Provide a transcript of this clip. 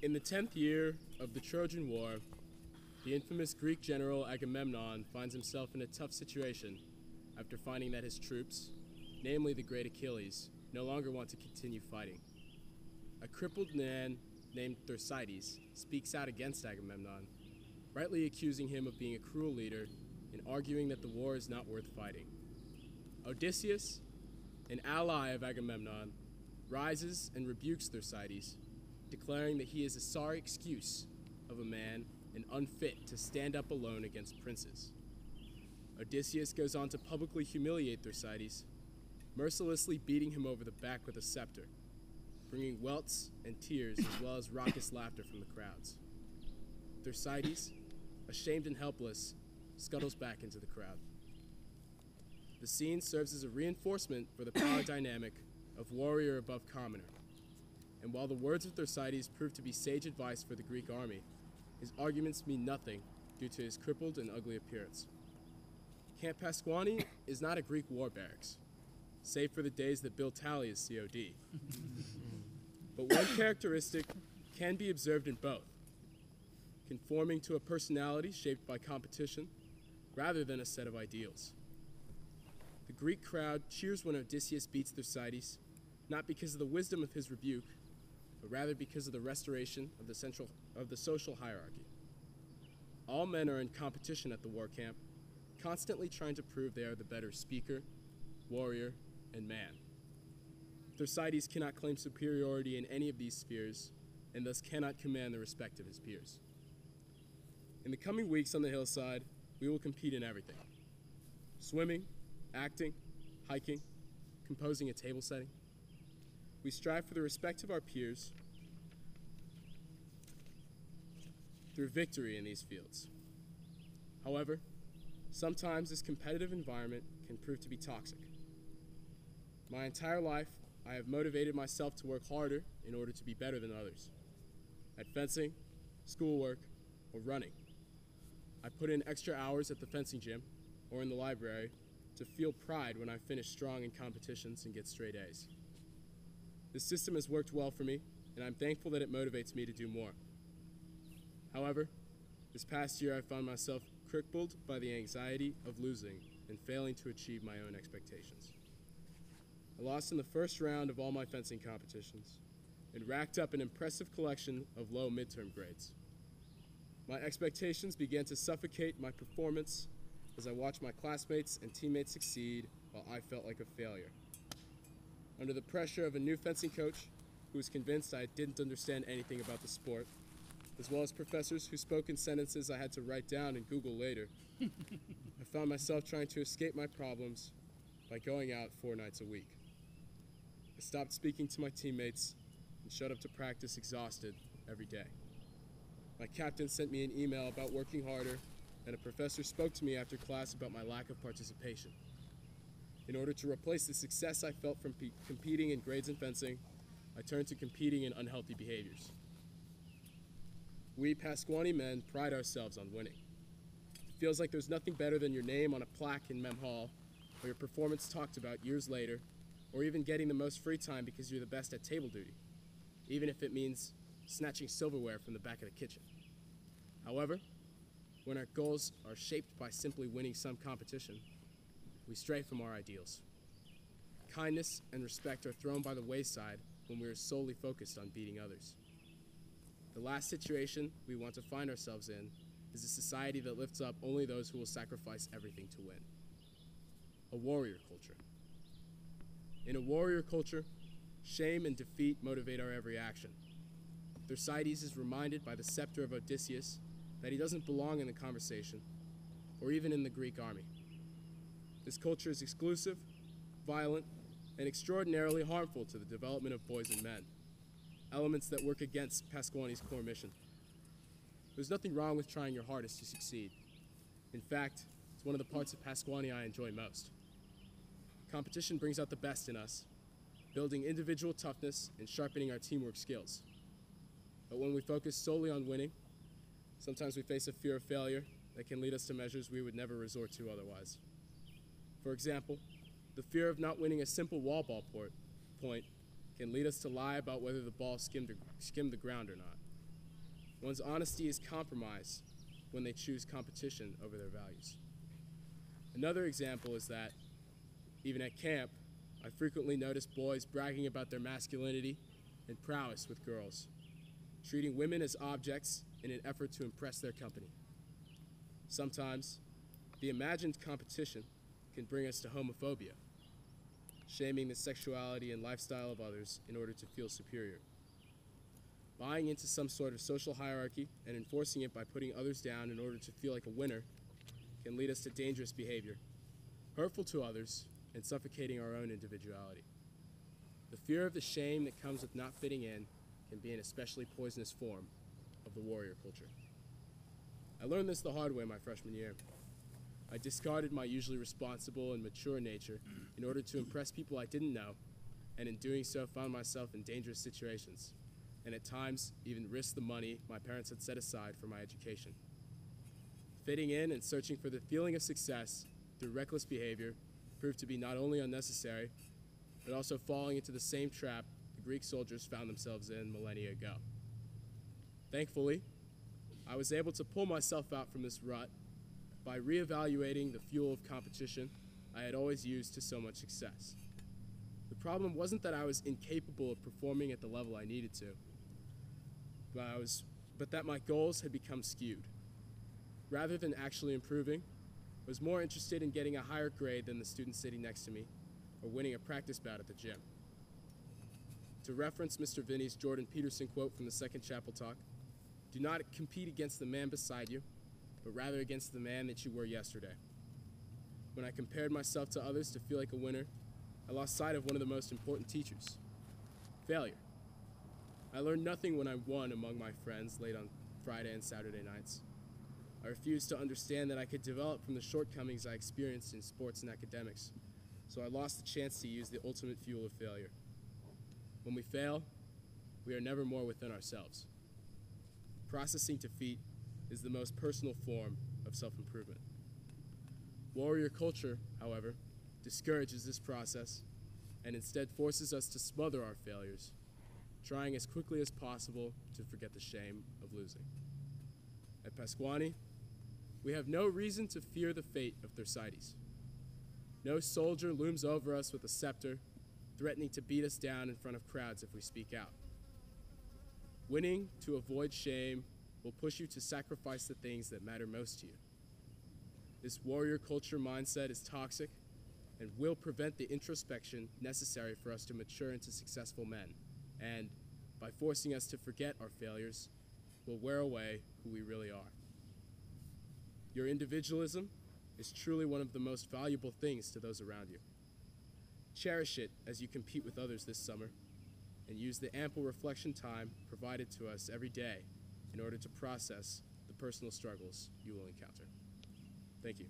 In the tenth year of the Trojan War, the infamous Greek general Agamemnon finds himself in a tough situation after finding that his troops, namely the great Achilles, no longer want to continue fighting. A crippled man named Thersites speaks out against Agamemnon, rightly accusing him of being a cruel leader and arguing that the war is not worth fighting. Odysseus, an ally of Agamemnon, rises and rebukes Thersites, declaring that he is a sorry excuse of a man and unfit to stand up alone against princes. Odysseus goes on to publicly humiliate Thersites, mercilessly beating him over the back with a scepter, bringing welts and tears as well as raucous laughter from the crowds. Thersites, ashamed and helpless, scuttles back into the crowd. The scene serves as a reinforcement for the power dynamic of warrior above commoner. And while the words of Thersites prove to be sage advice for the Greek army, his arguments mean nothing due to his crippled and ugly appearance. Camp Pasquaney is not a Greek war barracks, save for the days that Bill Tally is COD. but one characteristic can be observed in both conforming to a personality shaped by competition rather than a set of ideals. The Greek crowd cheers when Odysseus beats Thersites, not because of the wisdom of his rebuke, but rather because of the restoration of the, central, of the social hierarchy. All men are in competition at the war camp, constantly trying to prove they are the better speaker, warrior, and man. Thersites cannot claim superiority in any of these spheres, and thus cannot command the respect of his peers. In the coming weeks on the hillside, we will compete in everything swimming, acting, hiking, composing a table setting. We strive for the respect of our peers through victory in these fields. However, sometimes this competitive environment can prove to be toxic. My entire life, I have motivated myself to work harder in order to be better than others. At fencing, schoolwork, or running. I put in extra hours at the fencing gym or in the library to feel pride when I finish strong in competitions and get straight A's. This system has worked well for me, and I'm thankful that it motivates me to do more. However, this past year I found myself crippled by the anxiety of losing and failing to achieve my own expectations. I lost in the first round of all my fencing competitions and racked up an impressive collection of low midterm grades. My expectations began to suffocate my performance as I watched my classmates and teammates succeed while I felt like a failure. Under the pressure of a new fencing coach who was convinced I didn't understand anything about the sport, as well as professors who spoke in sentences I had to write down and Google later, I found myself trying to escape my problems by going out four nights a week. I stopped speaking to my teammates and showed up to practice exhausted every day. My captain sent me an email about working harder, and a professor spoke to me after class about my lack of participation. In order to replace the success I felt from pe- competing in grades and fencing, I turned to competing in unhealthy behaviors. We Pasquaney men pride ourselves on winning. It feels like there's nothing better than your name on a plaque in Mem Hall, or your performance talked about years later, or even getting the most free time because you're the best at table duty, even if it means snatching silverware from the back of the kitchen. However, when our goals are shaped by simply winning some competition, we stray from our ideals. Kindness and respect are thrown by the wayside when we are solely focused on beating others. The last situation we want to find ourselves in is a society that lifts up only those who will sacrifice everything to win. A warrior culture. In a warrior culture, shame and defeat motivate our every action. Thersites is reminded by the scepter of Odysseus that he doesn't belong in the conversation or even in the Greek army. This culture is exclusive, violent, and extraordinarily harmful to the development of boys and men, elements that work against Pasquaney's core mission. There's nothing wrong with trying your hardest to succeed. In fact, it's one of the parts of Pasquaney I enjoy most. Competition brings out the best in us, building individual toughness and sharpening our teamwork skills. But when we focus solely on winning, sometimes we face a fear of failure that can lead us to measures we would never resort to otherwise. For example, the fear of not winning a simple wall ball port, point can lead us to lie about whether the ball skimmed, skimmed the ground or not. one's honesty is compromised when they choose competition over their values. Another example is that, even at camp, I frequently notice boys bragging about their masculinity and prowess with girls, treating women as objects in an effort to impress their company. Sometimes, the imagined competition can bring us to homophobia, shaming the sexuality and lifestyle of others in order to feel superior. Buying into some sort of social hierarchy and enforcing it by putting others down in order to feel like a winner can lead us to dangerous behavior, hurtful to others, and suffocating our own individuality. The fear of the shame that comes with not fitting in can be an especially poisonous form of the warrior culture. I learned this the hard way my freshman year. I discarded my usually responsible and mature nature in order to impress people I didn't know, and in doing so, found myself in dangerous situations, and at times even risked the money my parents had set aside for my education. Fitting in and searching for the feeling of success through reckless behavior proved to be not only unnecessary, but also falling into the same trap the Greek soldiers found themselves in millennia ago. Thankfully, I was able to pull myself out from this rut by reevaluating the fuel of competition I had always used to so much success. The problem wasn't that I was incapable of performing at the level I needed to, but, I was, but that my goals had become skewed. Rather than actually improving, I was more interested in getting a higher grade than the student sitting next to me or winning a practice bout at the gym. To reference Mr. Vinny's Jordan Peterson quote from the second chapel talk, do not compete against the man beside you, but rather against the man that you were yesterday. When I compared myself to others to feel like a winner, I lost sight of one of the most important teachers failure. I learned nothing when I won among my friends late on Friday and Saturday nights. I refused to understand that I could develop from the shortcomings I experienced in sports and academics, so I lost the chance to use the ultimate fuel of failure. When we fail, we are never more within ourselves. Processing defeat is the most personal form of self improvement. Warrior culture, however, discourages this process and instead forces us to smother our failures, trying as quickly as possible to forget the shame of losing. At Pasquaney, we have no reason to fear the fate of Thersites. No soldier looms over us with a scepter, threatening to beat us down in front of crowds if we speak out. Winning to avoid shame will push you to sacrifice the things that matter most to you. This warrior culture mindset is toxic and will prevent the introspection necessary for us to mature into successful men, and by forcing us to forget our failures, will wear away who we really are. Your individualism is truly one of the most valuable things to those around you. Cherish it as you compete with others this summer, and use the ample reflection time provided to us every day in order to process the personal struggles you will encounter. Thank you.